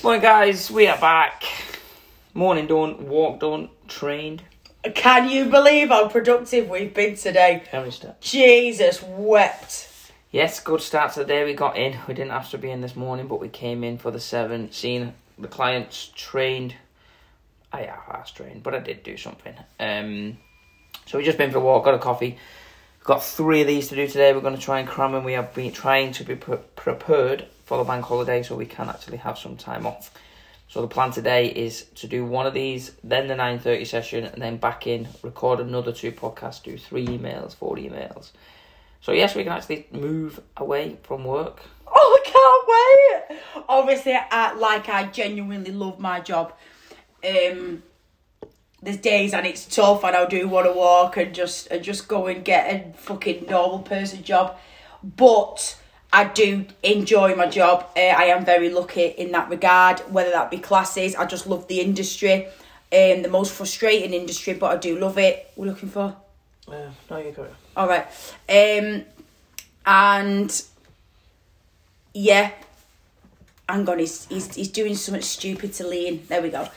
Morning, guys. We are back. Morning done, Walked on, trained. Can you believe how productive we've been today? Every step. Jesus wept. Yes, good start to the day. We got in. We didn't have to be in this morning, but we came in for the seven. Seen the clients trained. I asked trained, but I did do something. Um, so we just been for a walk, got a coffee. Got three of these to do today. We're going to try and cram them. We have been trying to be pre- prepared for the bank holiday so we can actually have some time off. So the plan today is to do one of these, then the nine thirty session, and then back in, record another two podcasts, do three emails, four emails. So yes, we can actually move away from work. Oh, I can't wait. Obviously, I, like I genuinely love my job. Um, there's days and it's tough, and I do want to walk and just and just go and get a fucking normal person job, but. I do enjoy my job. Uh, I am very lucky in that regard, whether that be classes. I just love the industry. Um, the most frustrating industry, but I do love it. We're looking for. Uh, no, you go. All right. Um, and yeah, hang on, he's, he's, he's doing something stupid to Lean. There we go.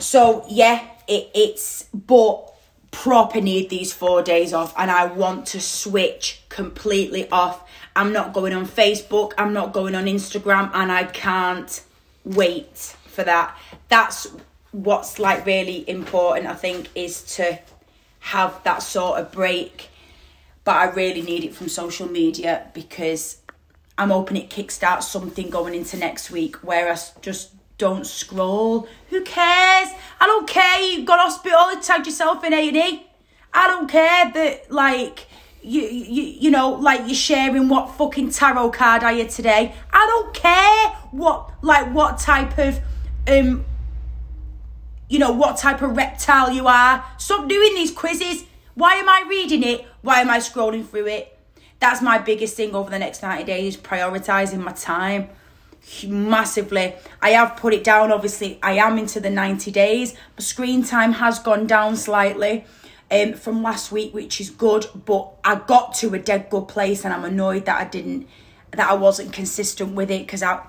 So yeah, it, it's but proper need these four days off, and I want to switch completely off. I'm not going on Facebook. I'm not going on Instagram, and I can't wait for that. That's what's like really important. I think is to have that sort of break. But I really need it from social media because I'm hoping it kickstarts something going into next week where I just don't scroll. Who cares? I don't care. You've got hospital and tagged yourself in A and E. I don't care that like you, you you know like you're sharing what fucking tarot card are you today. I don't care what like what type of um you know what type of reptile you are. Stop doing these quizzes. Why am I reading it? Why am I scrolling through it? That's my biggest thing over the next 90 days, prioritizing my time massively. I have put it down, obviously, I am into the 90 days, but screen time has gone down slightly um, from last week, which is good, but I got to a dead good place and I'm annoyed that I didn't, that I wasn't consistent with it because I,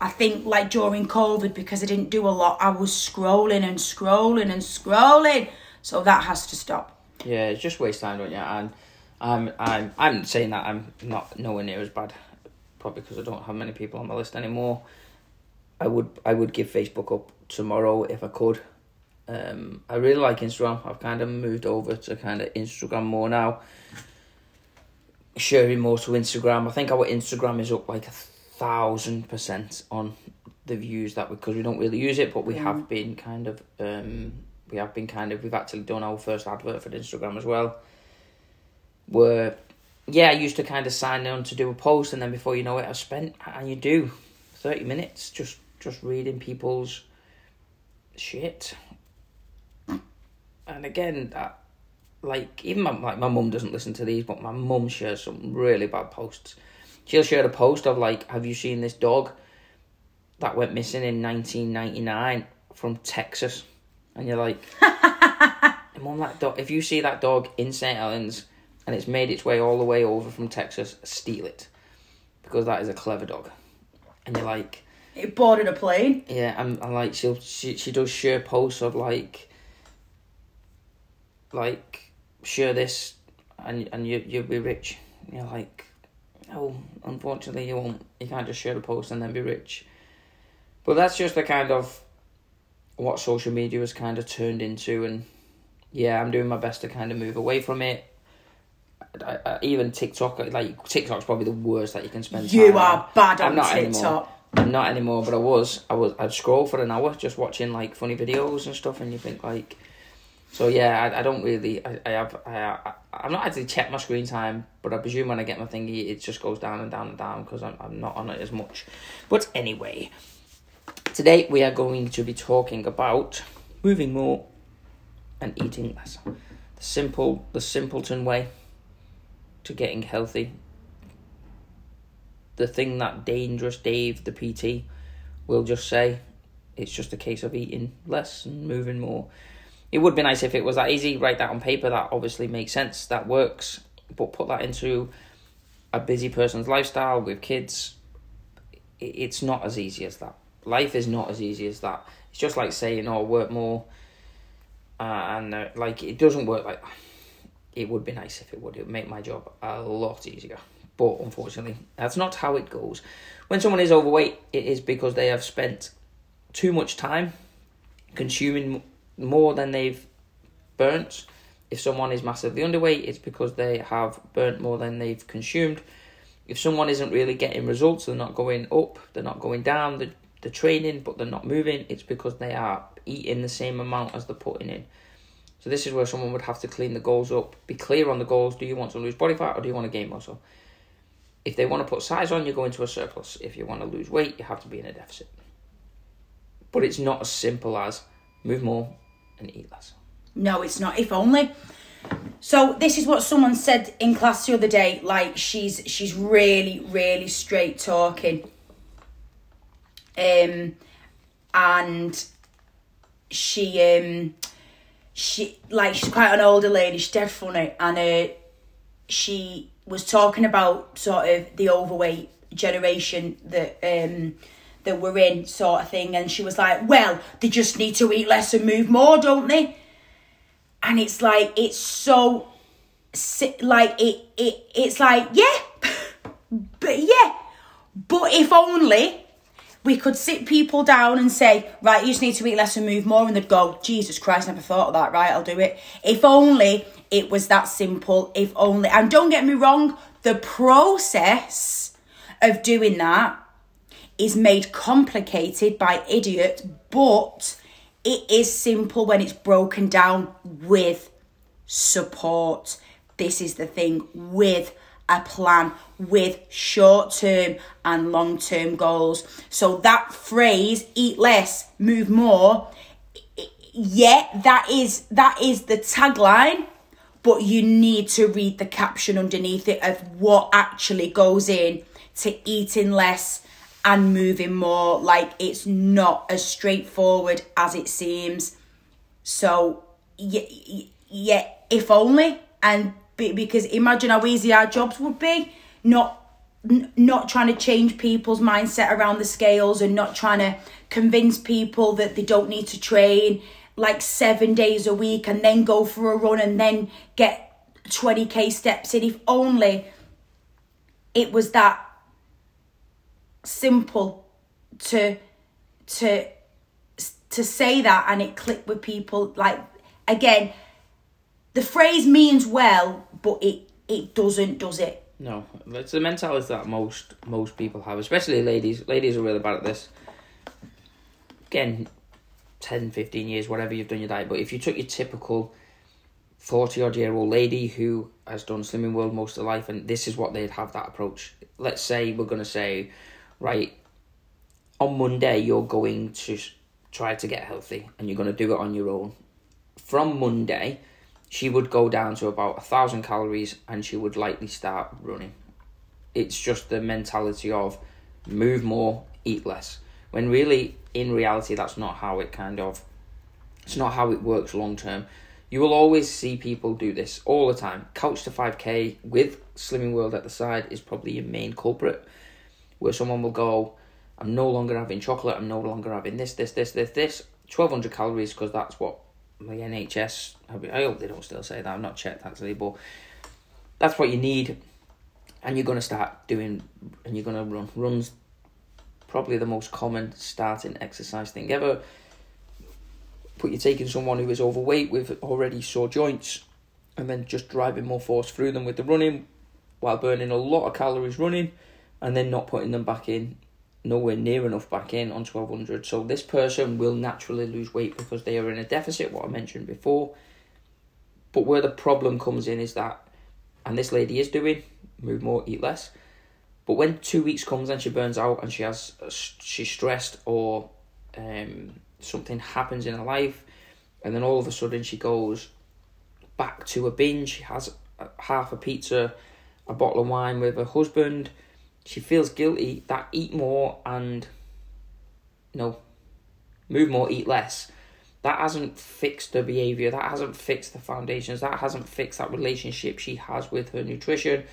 I think like during COVID, because I didn't do a lot, I was scrolling and scrolling and scrolling. So that has to stop. Yeah, it's just waste time, don't you? And I'm I'm I'm saying that I'm not nowhere near as bad, probably because I don't have many people on my list anymore. I would I would give Facebook up tomorrow if I could. Um, I really like Instagram. I've kind of moved over to kind of Instagram more now. Sharing more to Instagram. I think our Instagram is up like a thousand percent on the views that we because we don't really use it, but we have been kind of um we have been kind of we've actually done our first advert for Instagram as well. Where yeah, I used to kind of sign on to do a post and then before you know it I spent and you do thirty minutes just just reading people's shit. And again, that like even my like my mum doesn't listen to these, but my mum shares some really bad posts. She'll share a post of like, "Have you seen this dog that went missing in nineteen ninety nine from Texas?" And you're like, "Mum, that dog. If you see that dog in St Helens and it's made its way all the way over from Texas, steal it because that is a clever dog." And you're like, It boarded a plane. yeah, and, and like she'll she she does share posts of like like share this and and you you'll be rich. And you're like, oh, unfortunately you won't. You can't just share a post and then be rich. But that's just the kind of what social media has kind of turned into, and yeah, I'm doing my best to kind of move away from it. I, I, even TikTok, like TikTok's probably the worst that you can spend. You time on. are bad I'm on not anymore. TikTok. I'm not anymore, but I was. I was. I'd scroll for an hour just watching like funny videos and stuff, and you think like, so yeah, I, I don't really. I, I have. I, I I'm not actually check my screen time, but I presume when I get my thingy, it just goes down and down and down because I'm I'm not on it as much. But anyway, today we are going to be talking about moving more and eating less. The simple, the simpleton way to getting healthy the thing that dangerous Dave, the PT, will just say it's just a case of eating less and moving more. It would be nice if it was that easy. Write that on paper. That obviously makes sense. That works. But put that into a busy person's lifestyle with kids. It's not as easy as that. life is not as easy as that. It's just like saying, "Oh, work more," uh, and uh, like it doesn't work like. It would be nice if it would. It would make my job a lot easier. But unfortunately, that's not how it goes. When someone is overweight, it is because they have spent too much time consuming more than they've burnt. If someone is massively underweight, it's because they have burnt more than they've consumed. If someone isn't really getting results, they're not going up, they're not going down, they're, they're training but they're not moving, it's because they are eating the same amount as they're putting in. So this is where someone would have to clean the goals up, be clear on the goals. Do you want to lose body fat or do you want to gain muscle? If they want to put size on, you go into a surplus. If you want to lose weight, you have to be in a deficit. But it's not as simple as move more and eat less. No, it's not. If only. So this is what someone said in class the other day. Like she's she's really really straight talking. Um, and she um she like she's quite an older lady. She's dead funny, and uh, she was talking about sort of the overweight generation that um that we're in, sort of thing. And she was like, "Well, they just need to eat less and move more, don't they?" And it's like it's so like it it it's like yeah, but yeah, but if only we could sit people down and say, right, you just need to eat less and move more, and they'd go, Jesus Christ, never thought of that, right, I'll do it. If only it was that simple, if only. And don't get me wrong, the process of doing that is made complicated by idiots, but it is simple when it's broken down with support. This is the thing with a plan with short term and long term goals. So that phrase, eat less, move more, yeah, that is that is the tagline, but you need to read the caption underneath it of what actually goes in to eating less and moving more. Like it's not as straightforward as it seems. So yeah, yeah if only and because imagine how easy our jobs would be not not trying to change people's mindset around the scales and not trying to convince people that they don't need to train like seven days a week and then go for a run and then get 20k steps in. If only it was that simple to to to say that and it clicked with people like again the phrase means well, but it it doesn't, does it? No, it's the mentality that most most people have, especially ladies. Ladies are really bad at this. Again, 10, 15 years, whatever you've done your diet, but if you took your typical 40 odd year old lady who has done Slimming World most of her life, and this is what they'd have that approach. Let's say we're going to say, right, on Monday, you're going to try to get healthy and you're going to do it on your own. From Monday, she would go down to about a thousand calories and she would likely start running. It's just the mentality of move more, eat less. When really, in reality, that's not how it kind of, it's not how it works long term. You will always see people do this all the time. Couch to 5k with Slimming World at the side is probably your main culprit, where someone will go, I'm no longer having chocolate, I'm no longer having this, this, this, this, this, 1200 calories because that's what the NHS. I hope they don't still say that. I've not checked actually, but that's what you need, and you're to start doing, and you're to run. Runs probably the most common starting exercise thing ever. But you're taking someone who is overweight with already sore joints, and then just driving more force through them with the running, while burning a lot of calories running, and then not putting them back in nowhere near enough back in on 1200. So this person will naturally lose weight because they are in a deficit, what I mentioned before. But where the problem comes in is that, and this lady is doing, move more, eat less. But when two weeks comes and she burns out and she has, she's stressed or um, something happens in her life, and then all of a sudden she goes back to a binge, she has half a pizza, a bottle of wine with her husband, she feels guilty that eat more and no move more eat less that hasn't fixed her behavior that hasn't fixed the foundations that hasn't fixed that relationship she has with her nutrition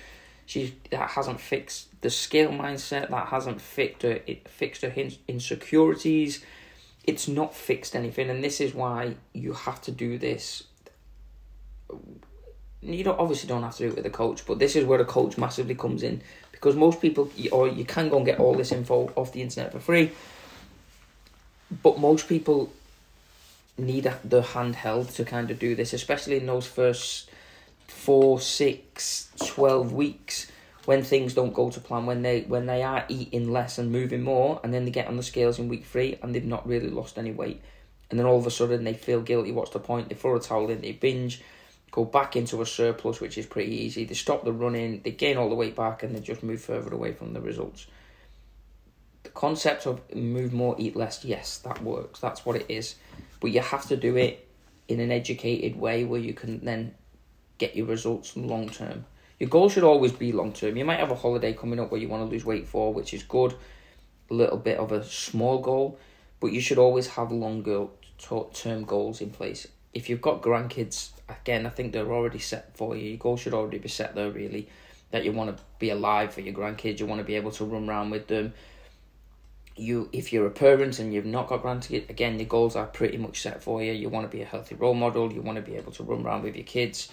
She that hasn't fixed the scale mindset. That hasn't fixed her it fixed her insecurities. It's not fixed anything, and this is why you have to do this. You don't obviously don't have to do it with a coach, but this is where a coach massively comes in because most people, or you can go and get all this info off the internet for free, but most people need a, the handheld to kind of do this, especially in those first four, six, twelve weeks when things don't go to plan, when they when they are eating less and moving more, and then they get on the scales in week three and they've not really lost any weight, and then all of a sudden they feel guilty. What's the point? They throw a towel in, they binge, go back into a surplus, which is pretty easy. They stop the running, they gain all the weight back, and they just move further away from the results. The concept of move more, eat less, yes, that works. That's what it is but you have to do it in an educated way where you can then get your results long term. Your goal should always be long term. You might have a holiday coming up where you want to lose weight for, which is good, a little bit of a small goal, but you should always have longer term goals in place. If you've got grandkids, again, I think they're already set for you. Your goal should already be set there, really. That you want to be alive for your grandkids, you want to be able to run around with them, you if you're a parent and you've not got grandkids, again the goals are pretty much set for you. You want to be a healthy role model. You want to be able to run around with your kids.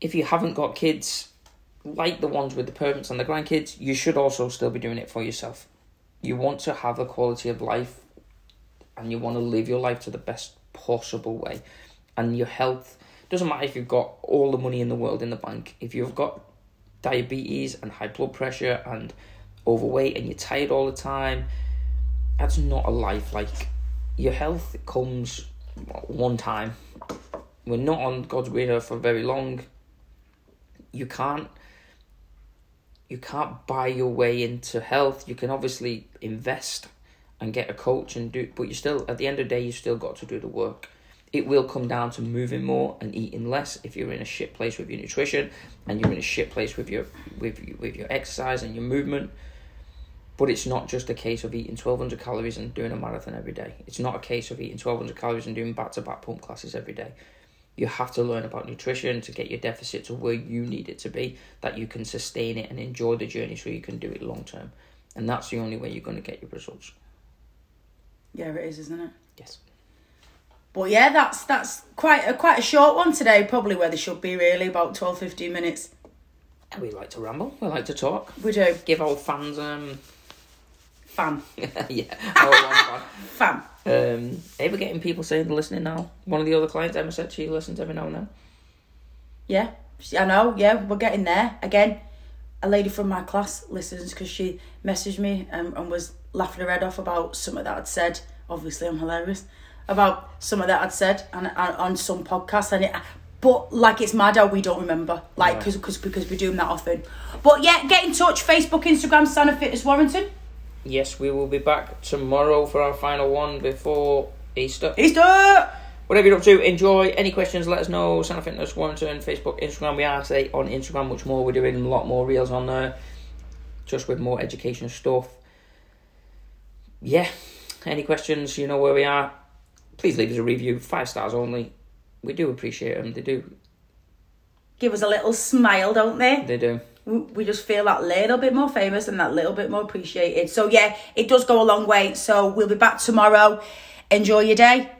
If you haven't got kids, like the ones with the parents and the grandkids, you should also still be doing it for yourself. You want to have a quality of life, and you want to live your life to the best possible way, and your health doesn't matter if you've got all the money in the world in the bank. If you've got diabetes and high blood pressure and overweight and you're tired all the time, that's not a life. Like your health comes one time. We're not on God's earth for very long. You can't you can't buy your way into health. You can obviously invest and get a coach and do but you still at the end of the day you still got to do the work. It will come down to moving more and eating less if you're in a shit place with your nutrition and you're in a shit place with your with with your exercise and your movement but it's not just a case of eating 1200 calories and doing a marathon every day. It's not a case of eating 1200 calories and doing back to back pump classes every day. You have to learn about nutrition to get your deficit to where you need it to be, that you can sustain it and enjoy the journey so you can do it long term. And that's the only way you're going to get your results. Yeah, it is, isn't it? Yes. But yeah, that's that's quite a quite a short one today, probably where they should be really, about 12, 15 minutes. we like to ramble, we like to talk. We do. Give old fans um Fan. yeah, our one fan. Um, hey, we're getting people saying they're listening now. One of the other clients, Emma said she listens every now and then. Yeah, I know. Yeah, we're getting there again. A lady from my class listens because she messaged me and, and was laughing her head off about something that I'd said. Obviously, I'm hilarious about something that I'd said and, and on some podcast, and it. But like it's mad how we don't remember, like because yeah. because we do them that often. But yeah, get in touch. Facebook, Instagram, Santa Fitness Warrington yes, we will be back tomorrow for our final one before Easter. Easter! Whatever you're up to, enjoy. Any questions, let us know. Santa Fitness, Warrington, Facebook, Instagram. We are today on Instagram much more. We're doing a lot more reels on there, just with more education stuff. Yeah, any questions, you know where we are. Please leave us a review, five stars only. We do appreciate them, they do. Give us a little smile, don't they? They do we just feel that little bit more famous and that little bit more appreciated. So yeah, it does go a long way. So we'll be back tomorrow. Enjoy your day.